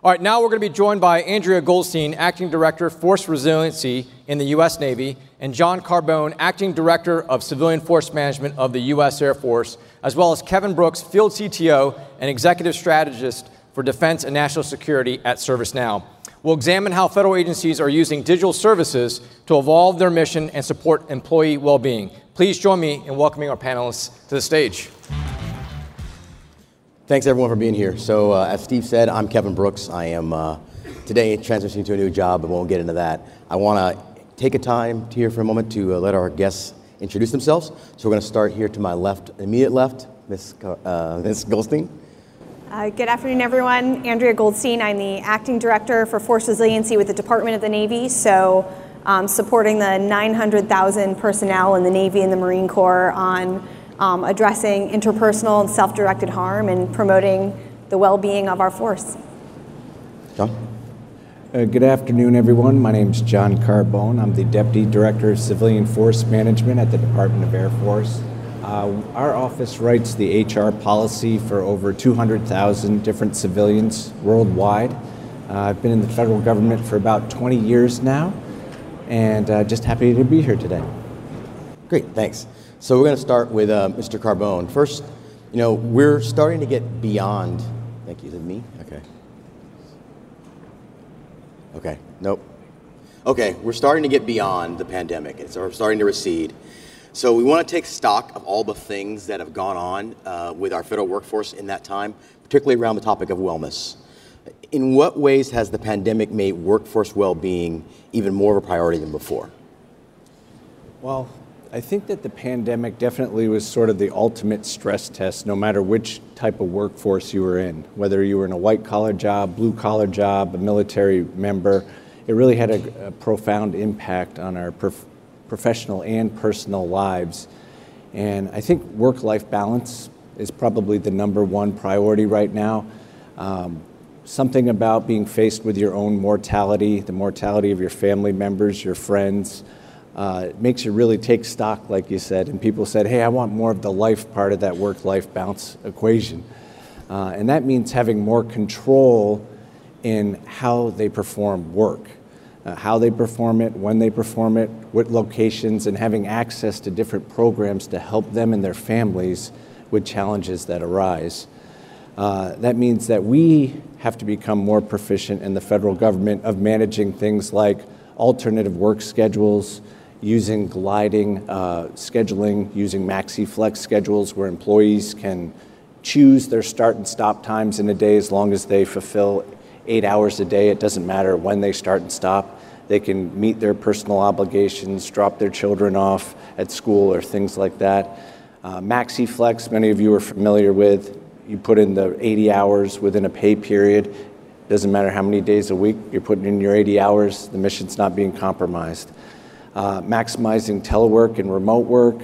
All right, now we're going to be joined by Andrea Goldstein, Acting Director, Force Resiliency in the U.S. Navy, and John Carbone, Acting Director of Civilian Force Management of the U.S. Air Force, as well as Kevin Brooks, Field CTO and Executive Strategist for Defense and National Security at ServiceNow. We'll examine how federal agencies are using digital services to evolve their mission and support employee well being. Please join me in welcoming our panelists to the stage. Thanks everyone for being here. So, uh, as Steve said, I'm Kevin Brooks. I am uh, today transitioning to a new job, but won't get into that. I want to take a time here for a moment to uh, let our guests introduce themselves. So, we're going to start here to my left, immediate left, Ms. Uh, Ms. Goldstein. Uh, good afternoon, everyone. Andrea Goldstein. I'm the acting director for Force Resiliency with the Department of the Navy. So, um, supporting the 900,000 personnel in the Navy and the Marine Corps on um, addressing interpersonal and self directed harm and promoting the well being of our force. John? Uh, good afternoon, everyone. My name is John Carbone. I'm the Deputy Director of Civilian Force Management at the Department of Air Force. Uh, our office writes the HR policy for over 200,000 different civilians worldwide. Uh, I've been in the federal government for about 20 years now, and uh, just happy to be here today. Great, thanks. So we're going to start with uh, Mr. Carbone. First, you know, we're starting to get beyond. Thank you. Is it me? Okay. Okay. Nope. Okay, we're starting to get beyond the pandemic. It's starting to recede. So we want to take stock of all the things that have gone on uh, with our federal workforce in that time, particularly around the topic of wellness. In what ways has the pandemic made workforce well-being even more of a priority than before? Well, I think that the pandemic definitely was sort of the ultimate stress test, no matter which type of workforce you were in, whether you were in a white collar job, blue collar job, a military member. It really had a, a profound impact on our prof- professional and personal lives. And I think work life balance is probably the number one priority right now. Um, something about being faced with your own mortality, the mortality of your family members, your friends uh, it makes you really take stock, like you said. And people said, hey, I want more of the life part of that work life balance equation. Uh, and that means having more control in how they perform work, uh, how they perform it, when they perform it, what locations, and having access to different programs to help them and their families with challenges that arise. Uh, that means that we have to become more proficient in the federal government of managing things like alternative work schedules, using gliding uh, scheduling, using MaxiFlex schedules where employees can choose their start and stop times in a day as long as they fulfill eight hours a day. It doesn't matter when they start and stop. They can meet their personal obligations, drop their children off at school, or things like that. Uh, MaxiFlex, many of you are familiar with. You put in the 80 hours within a pay period. Doesn't matter how many days a week you're putting in your 80 hours, the mission's not being compromised uh, maximizing telework and remote work,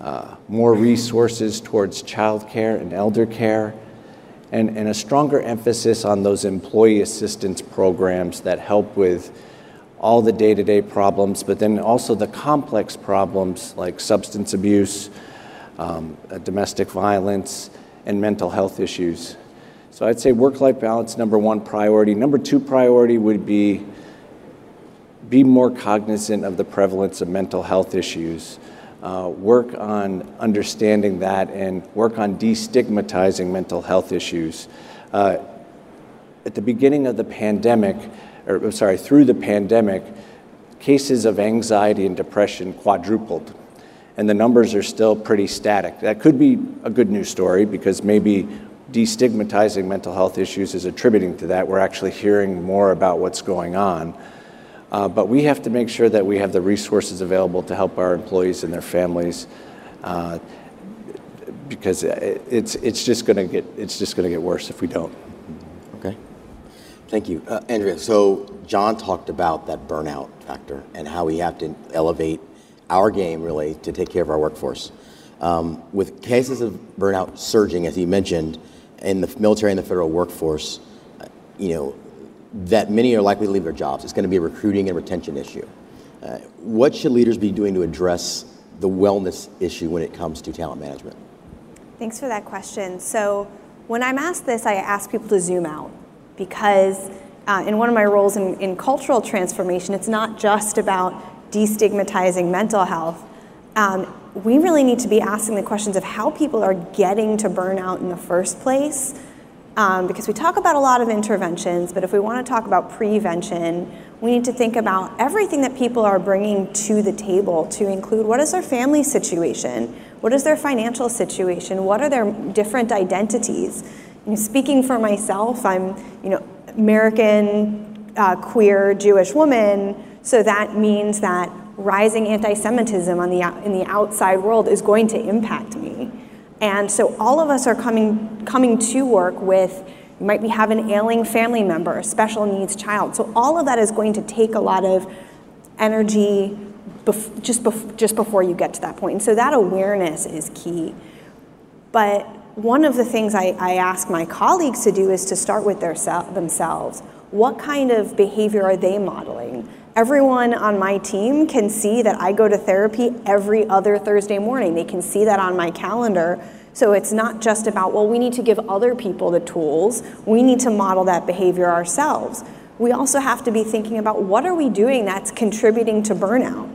uh, more resources towards childcare and elder care, and, and a stronger emphasis on those employee assistance programs that help with all the day to day problems, but then also the complex problems like substance abuse, um, uh, domestic violence, and mental health issues. So I'd say work life balance, number one priority. Number two priority would be be more cognizant of the prevalence of mental health issues, uh, work on understanding that, and work on destigmatizing mental health issues. Uh, at the beginning of the pandemic, or sorry, through the pandemic, cases of anxiety and depression quadrupled. And the numbers are still pretty static. That could be a good news story because maybe destigmatizing mental health issues is attributing to that. We're actually hearing more about what's going on. Uh, but we have to make sure that we have the resources available to help our employees and their families, uh, because it's it's just going to get it's just going to get worse if we don't. Okay, thank you, uh, Andrea. So John talked about that burnout factor and how we have to elevate our game really to take care of our workforce. Um, with cases of burnout surging, as he mentioned, in the military and the federal workforce, uh, you know, that many are likely to leave their jobs. It's going to be a recruiting and retention issue. Uh, what should leaders be doing to address the wellness issue when it comes to talent management? Thanks for that question. So, when I'm asked this, I ask people to zoom out. because uh, in one of my roles in, in cultural transformation, it's not just about destigmatizing mental health. Um, we really need to be asking the questions of how people are getting to burnout in the first place. Um, because we talk about a lot of interventions, but if we want to talk about prevention, we need to think about everything that people are bringing to the table to include what is their family situation, what is their financial situation, what are their different identities. You know, speaking for myself, I'm you know American uh, queer Jewish woman, so that means that rising anti-Semitism on the in the outside world is going to impact me. And so all of us are coming coming to work with you might be have an ailing family member, a special needs child. So all of that is going to take a lot of energy bef- just bef- just before you get to that point. And so that awareness is key. But one of the things I, I ask my colleagues to do is to start with their se- themselves. What kind of behavior are they modeling? Everyone on my team can see that I go to therapy every other Thursday morning. They can see that on my calendar. So it's not just about, well, we need to give other people the tools. We need to model that behavior ourselves. We also have to be thinking about what are we doing that's contributing to burnout?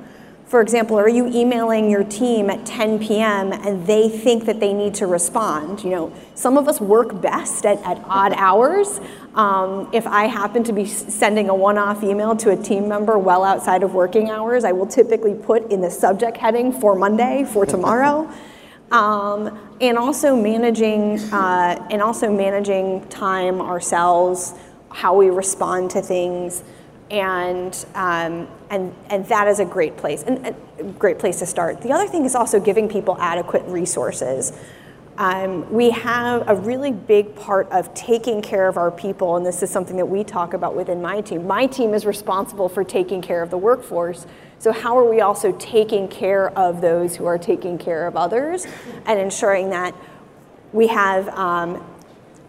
For example, are you emailing your team at 10 p.m. and they think that they need to respond? You know, some of us work best at, at odd hours. Um, if I happen to be sending a one-off email to a team member well outside of working hours, I will typically put in the subject heading for Monday, for tomorrow. um, and also managing, uh, and also managing time ourselves, how we respond to things and um, and and that is a great place and a great place to start. The other thing is also giving people adequate resources. Um, we have a really big part of taking care of our people, and this is something that we talk about within my team. My team is responsible for taking care of the workforce. So, how are we also taking care of those who are taking care of others and ensuring that we have um,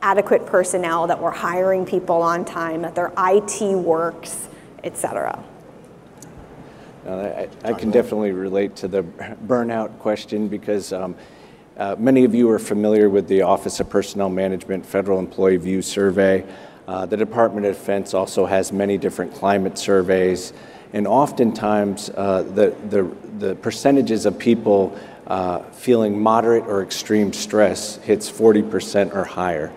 adequate personnel, that we're hiring people on time, that their IT works, etc. I, I, can definitely relate to the burnout question because um, uh, many of you are familiar with the Office of Personnel Management Federal Employee View Survey. Uh, the Department of Defense also has many different climate surveys, and oftentimes uh, the, the, the, percentages of people uh, feeling moderate or extreme stress hits 40% or higher.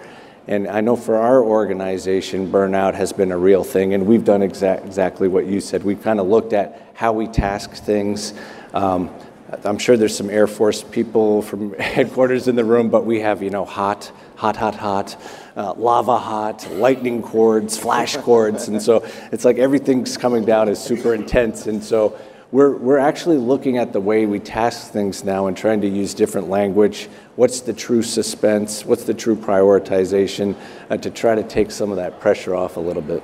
And I know for our organization, burnout has been a real thing, and we've done exa- exactly what you said. We've kind of looked at how we task things. Um, I'm sure there's some Air Force people from headquarters in the room, but we have, you know, hot, hot, hot, hot, uh, lava hot, lightning cords, flash cords. And so it's like everything's coming down as super intense. And so we're, we're actually looking at the way we task things now and trying to use different language. What's the true suspense? What's the true prioritization uh, to try to take some of that pressure off a little bit?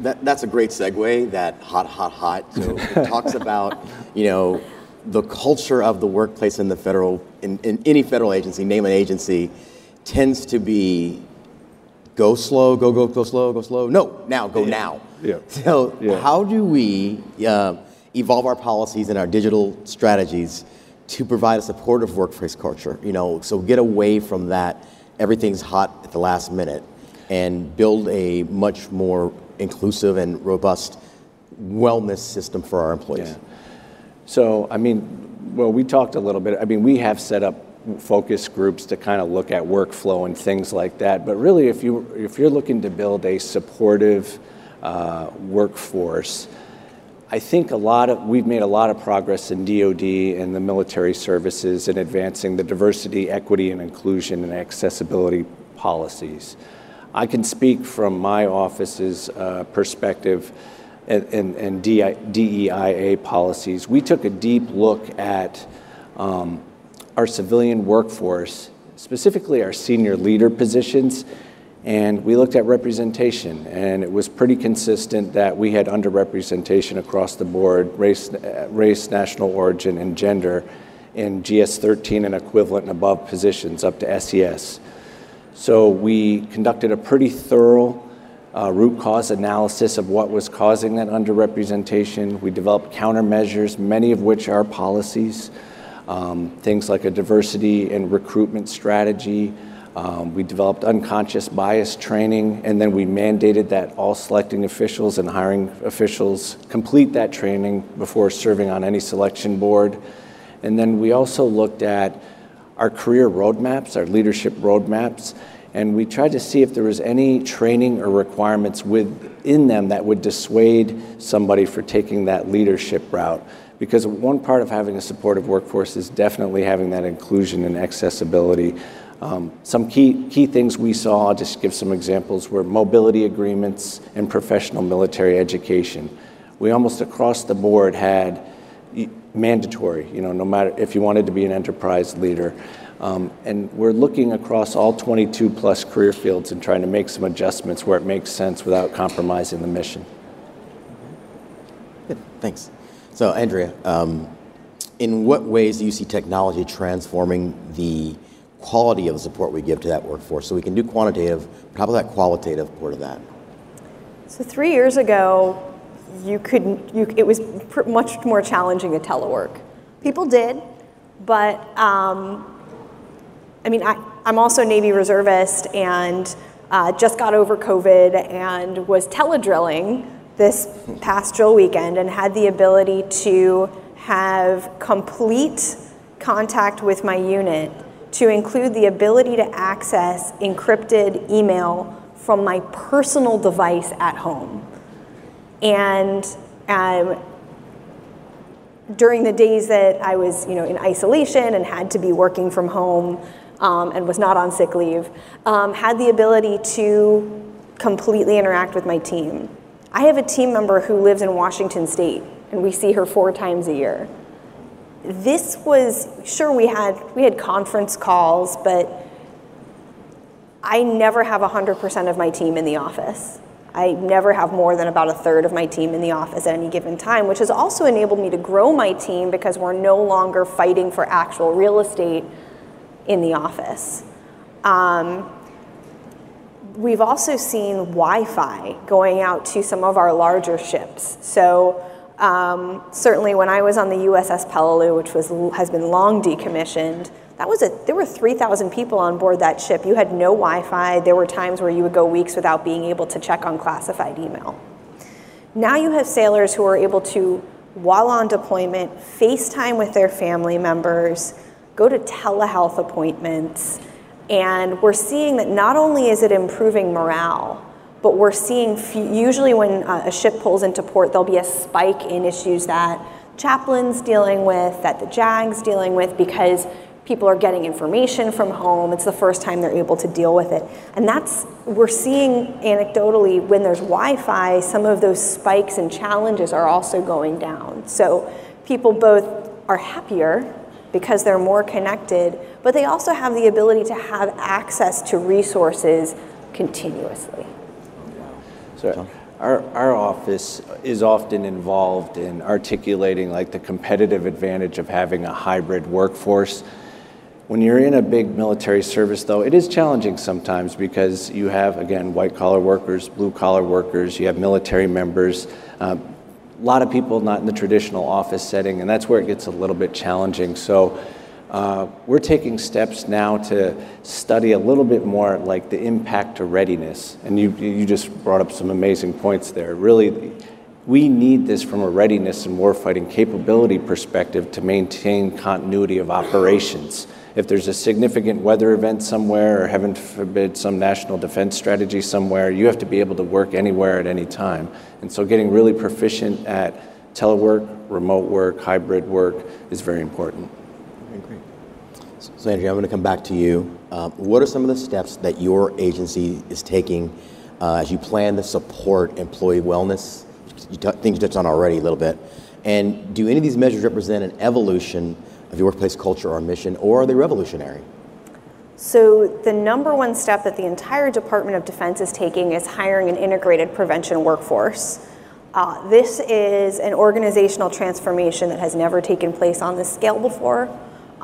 That, that's a great segue, that hot, hot, hot. So it talks about, you know, the culture of the workplace in the federal, in, in any federal agency, name an agency, tends to be go slow, go, go, go slow, go slow. No, now, go yeah. now. Yeah. So, yeah. how do we uh, evolve our policies and our digital strategies to provide a supportive workplace culture? You know, so get away from that, everything's hot at the last minute, and build a much more inclusive and robust wellness system for our employees. Yeah. So, I mean, well, we talked a little bit. I mean, we have set up focus groups to kind of look at workflow and things like that. But really, if you if you're looking to build a supportive uh, workforce, I think a lot of we've made a lot of progress in DoD and the military services in advancing the diversity, equity, and inclusion and accessibility policies. I can speak from my office's uh, perspective and, and, and DEIA policies. We took a deep look at um, our civilian workforce, specifically our senior leader positions, and we looked at representation, and it was pretty consistent that we had underrepresentation across the board race, race national origin, and gender in GS 13 and equivalent and above positions up to SES. So we conducted a pretty thorough uh, root cause analysis of what was causing that underrepresentation. We developed countermeasures, many of which are policies, um, things like a diversity and recruitment strategy, Um, we developed unconscious bias training, and then we mandated that all selecting officials and hiring officials complete that training before serving on any selection board. And then we also looked at our career roadmaps, our leadership roadmaps, and we tried to see if there was any training or requirements within them that would dissuade somebody for taking that leadership route. Because one part of having a supportive workforce is definitely having that inclusion and accessibility. Um, some key, key things we saw, I'll just give some examples, were mobility agreements and professional military education. We almost across the board had mandatory, you know, no matter if you wanted to be an enterprise leader. Um, and we're looking across all 22 plus career fields and trying to make some adjustments where it makes sense without compromising the mission. Good, thanks. So, Andrea, um, in what ways do you see technology transforming the quality of the support we give to that workforce? So we can do quantitative, but how about that qualitative part of that? So three years ago, you could you, it was much more challenging to telework. People did, but um, I mean, I, I'm also Navy reservist and uh, just got over COVID and was teledrilling this past drill weekend and had the ability to have complete contact with my unit to include the ability to access encrypted email from my personal device at home. And um, during the days that I was, you know, in isolation and had to be working from home, um, and was not on sick leave, um, had the ability to completely interact with my team. I have a team member who lives in Washington State, and we see her four times a year. This was sure we had we had conference calls, but I never have 100% of my team in the office. I never have more than about a third of my team in the office at any given time, which has also enabled me to grow my team because we're no longer fighting for actual real estate in the office. Um, we've also seen Wi-Fi going out to some of our larger ships. So um, certainly when I was on the USS Peleliu, which was, has been long decommissioned, that was a, there were 3,000 people on board that ship. You had no Wi-Fi. There were times where you would go weeks without being able to check on classified email. Now you have sailors who are able to, while on deployment, FaceTime with their family members, go to telehealth appointments. And we're seeing that not only is it improving morale, but we're seeing usually when uh, a ship pulls into port, there'll be a spike in issues that chaplains dealing with, that the JAG's dealing with, because people are getting information from home. It's the first time they're able to deal with it. And that's, we're seeing anecdotally when there's Wi Fi, some of those spikes and challenges are also going down. So people both are happier because they're more connected, but they also have the ability to have access to resources continuously. So our, our office is often involved in articulating like the competitive advantage of having a hybrid workforce. When you're in a big military service, though, it is challenging sometimes because you have, again, white collar workers, blue collar workers, you have military members. Uh, a lot of people not in the traditional office setting, and that's where it gets a little bit challenging. So Uh, we're taking steps now to study a little bit more like the impact to readiness. And you, you just brought up some amazing points there. Really, we need this from a readiness and warfighting capability perspective to maintain continuity of operations if there's a significant weather event somewhere, or heaven forbid, some national defense strategy somewhere, you have to be able to work anywhere at any time. And so getting really proficient at telework, remote work, hybrid work is very important. So, Andrea, I'm going to come back to you. Uh, what are some of the steps that your agency is taking uh, as you plan to support employee wellness? You t- things you touched on already a little bit. And do any of these measures represent an evolution of your workplace culture or mission, or are they revolutionary? So, the number one step that the entire Department of Defense is taking is hiring an integrated prevention workforce. Uh, this is an organizational transformation that has never taken place on this scale before,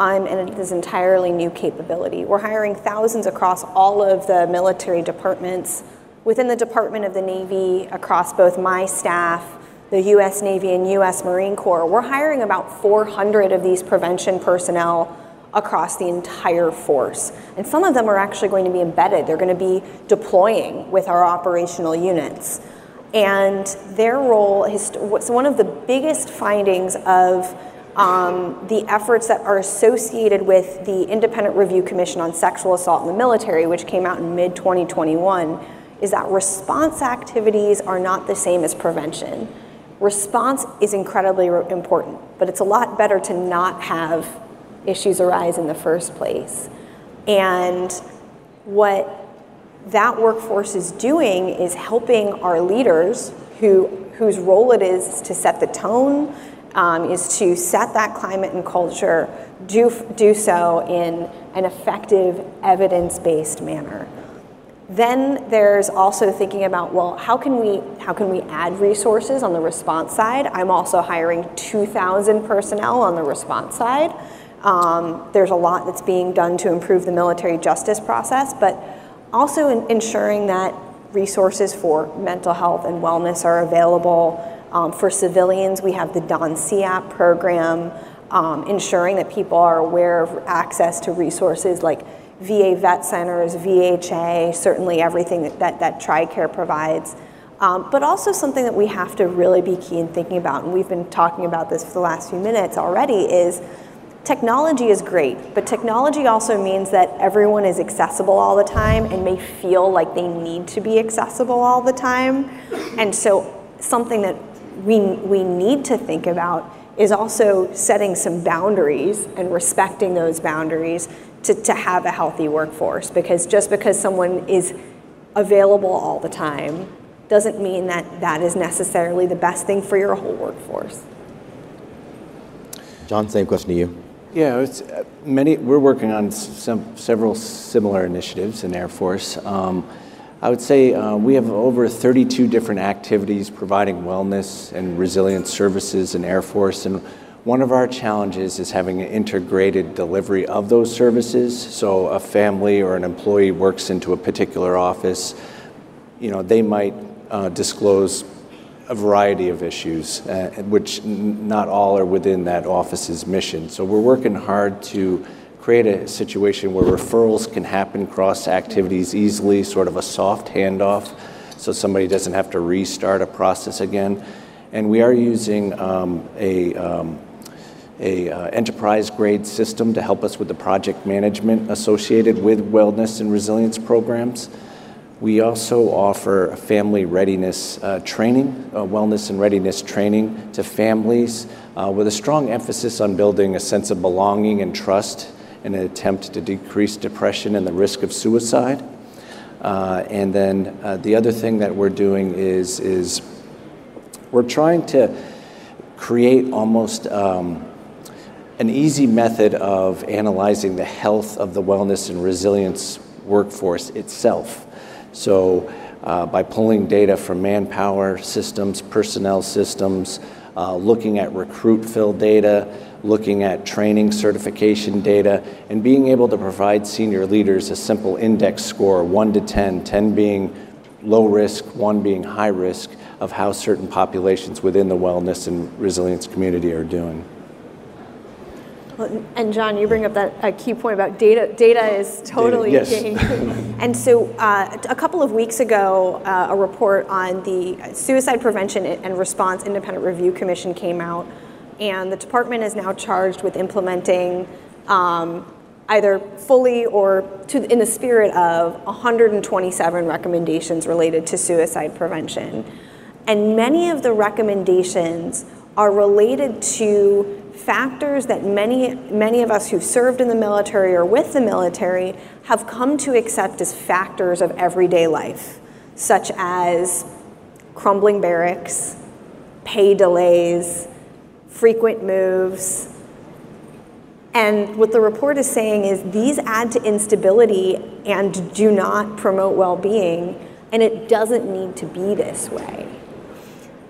um, and it is entirely new capability. We're hiring thousands across all of the military departments within the Department of the Navy, across both my staff the US Navy and US Marine Corps. We're hiring about 400 of these prevention personnel across the entire force. And some of them are actually going to be embedded. They're going to be deploying with our operational units. And their role is one of the biggest findings of um, the efforts that are associated with the Independent Review Commission on Sexual Assault in the Military, which came out in mid 2021, is that response activities are not the same as prevention. Response is incredibly important, but it's a lot better to not have issues arise in the first place. And what that workforce is doing is helping our leaders who, whose role it is to set the tone, um, is to set that climate and culture, do, do so in an effective, evidence based manner. Then there's also thinking about well, how can we how can we add resources on the response side? I'm also hiring 2,000 personnel on the response side. Um, there's a lot that's being done to improve the military justice process, but also in ensuring that resources for mental health and wellness are available. Um, for civilians, we have the Dawn CAP program, um, ensuring that people are aware of access to resources like VA vet centers, VHA, certainly everything that, that, that TRICARE provides. Um, but also something that we have to really be key in thinking about, and we've been talking about this for the last few minutes already, is Technology is great, but technology also means that everyone is accessible all the time and may feel like they need to be accessible all the time. And so, something that we, we need to think about is also setting some boundaries and respecting those boundaries to, to have a healthy workforce. Because just because someone is available all the time doesn't mean that that is necessarily the best thing for your whole workforce. John, same question to you. Yeah, it's uh, many. We're working on some several similar initiatives in Air Force. Um, I would say uh, we have over 32 different activities providing wellness and resilience services in Air Force, and one of our challenges is having an integrated delivery of those services. So a family or an employee works into a particular office, you know, they might uh, disclose a variety of issues, uh, which not all are within that office's mission. So we're working hard to create a situation where referrals can happen cross activities easily, sort of a soft handoff, so somebody doesn't have to restart a process again. And we are using um, a um, a uh, enterprise grade system to help us with the project management associated with wellness and resilience programs. We also offer family readiness uh, training, uh, wellness and readiness training to families uh, with a strong emphasis on building a sense of belonging and trust in an attempt to decrease depression and the risk of suicide. Uh, and then uh, the other thing that we're doing is, is we're trying to create almost um, an easy method of analyzing the health of the wellness and resilience workforce itself. So uh, by pulling data from manpower systems, personnel systems, uh, looking at recruit fill data, looking at training certification data, and being able to provide senior leaders a simple index score, 1 to 10, 10 being low risk, 1 being high risk, of how certain populations within the wellness and resilience community are doing. And John, you bring up that a key point about data. Data is totally yes. key. and so, uh, a couple of weeks ago, uh, a report on the Suicide Prevention and Response Independent Review Commission came out, and the department is now charged with implementing. Um, either fully or to, in the spirit of 127 recommendations related to suicide prevention. And many of the recommendations are related to factors that many, many of us who've served in the military or with the military have come to accept as factors of everyday life, such as crumbling barracks, pay delays, frequent moves. And what the report is saying is these add to instability and do not promote well being, and it doesn't need to be this way.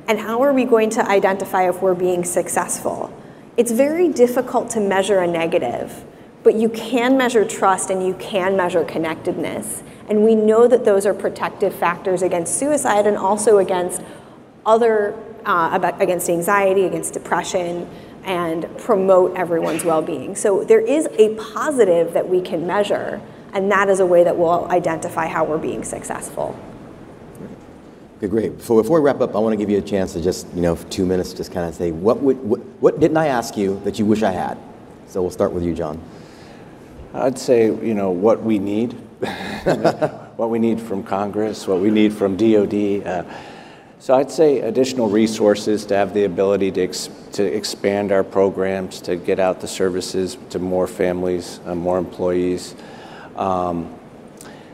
And how are we going to identify if we're being successful? It's very difficult to measure a negative, but you can measure trust and you can measure connectedness. And we know that those are protective factors against suicide and also against other, uh, against anxiety, against depression. and promote everyone's well-being. So there is a positive that we can measure, and that is a way that we'll identify how we're being successful. Okay, great. So before we wrap up, I want to give you a chance to just, you know, for two minutes, just kind of say, what, would, what, what didn't I ask you that you wish I had? So we'll start with you, John. I'd say, you know, what we need, what we need from Congress, what we need from DOD. Uh, so I'd say additional resources to have the ability to, ex- to expand our programs, to get out the services to more families, uh, more employees. Um,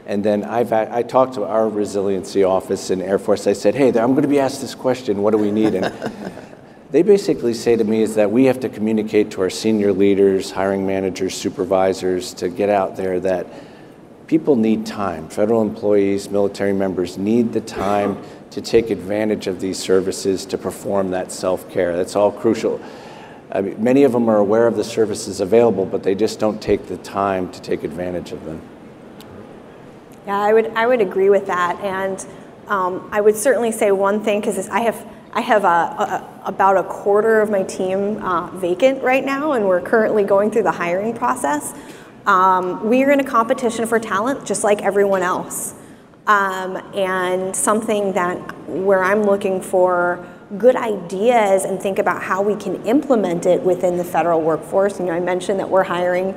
and then I've, I talked to our resiliency office in Air Force. I said, hey, I'm going to be asked this question. What do we need? And they basically say to me is that we have to communicate to our senior leaders, hiring managers, supervisors to get out there that people need time. Federal employees, military members need the time to take advantage of these services to perform that self care. That's all crucial. I mean, many of them are aware of the services available, but they just don't take the time to take advantage of them. Yeah, I would, I would agree with that. And um, I would certainly say one thing, because I have, I have a, a, about a quarter of my team uh, vacant right now, and we're currently going through the hiring process. Um, we are in a competition for talent, just like everyone else. Um, and something that where I'm looking for good ideas and think about how we can implement it within the federal workforce. You know, I mentioned that we're hiring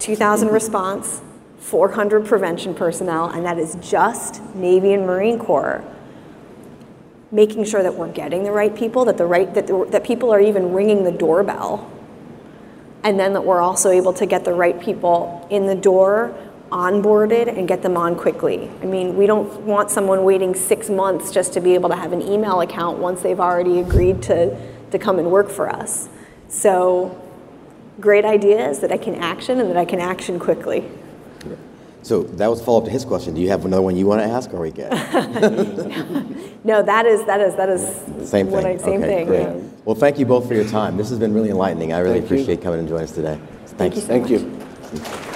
2,000 response, 400 prevention personnel, and that is just Navy and Marine Corps. Making sure that we're getting the right people, that the right that, the, that people are even ringing the doorbell, and then that we're also able to get the right people in the door, onboarded, and get them on quickly. I mean, we don't want someone waiting six months just to be able to have an email account once they've already agreed to to come and work for us. So, great ideas that I can action and that I can action quickly. So that was follow up to his question. Do you have another one you want to ask, or we good? no, that is that is that is same thing. I, same okay, thing. Great. Yeah. Well, thank you both for your time. This has been really enlightening. I really Thank you. appreciate coming and joining us today. Thank you so Thank much. you.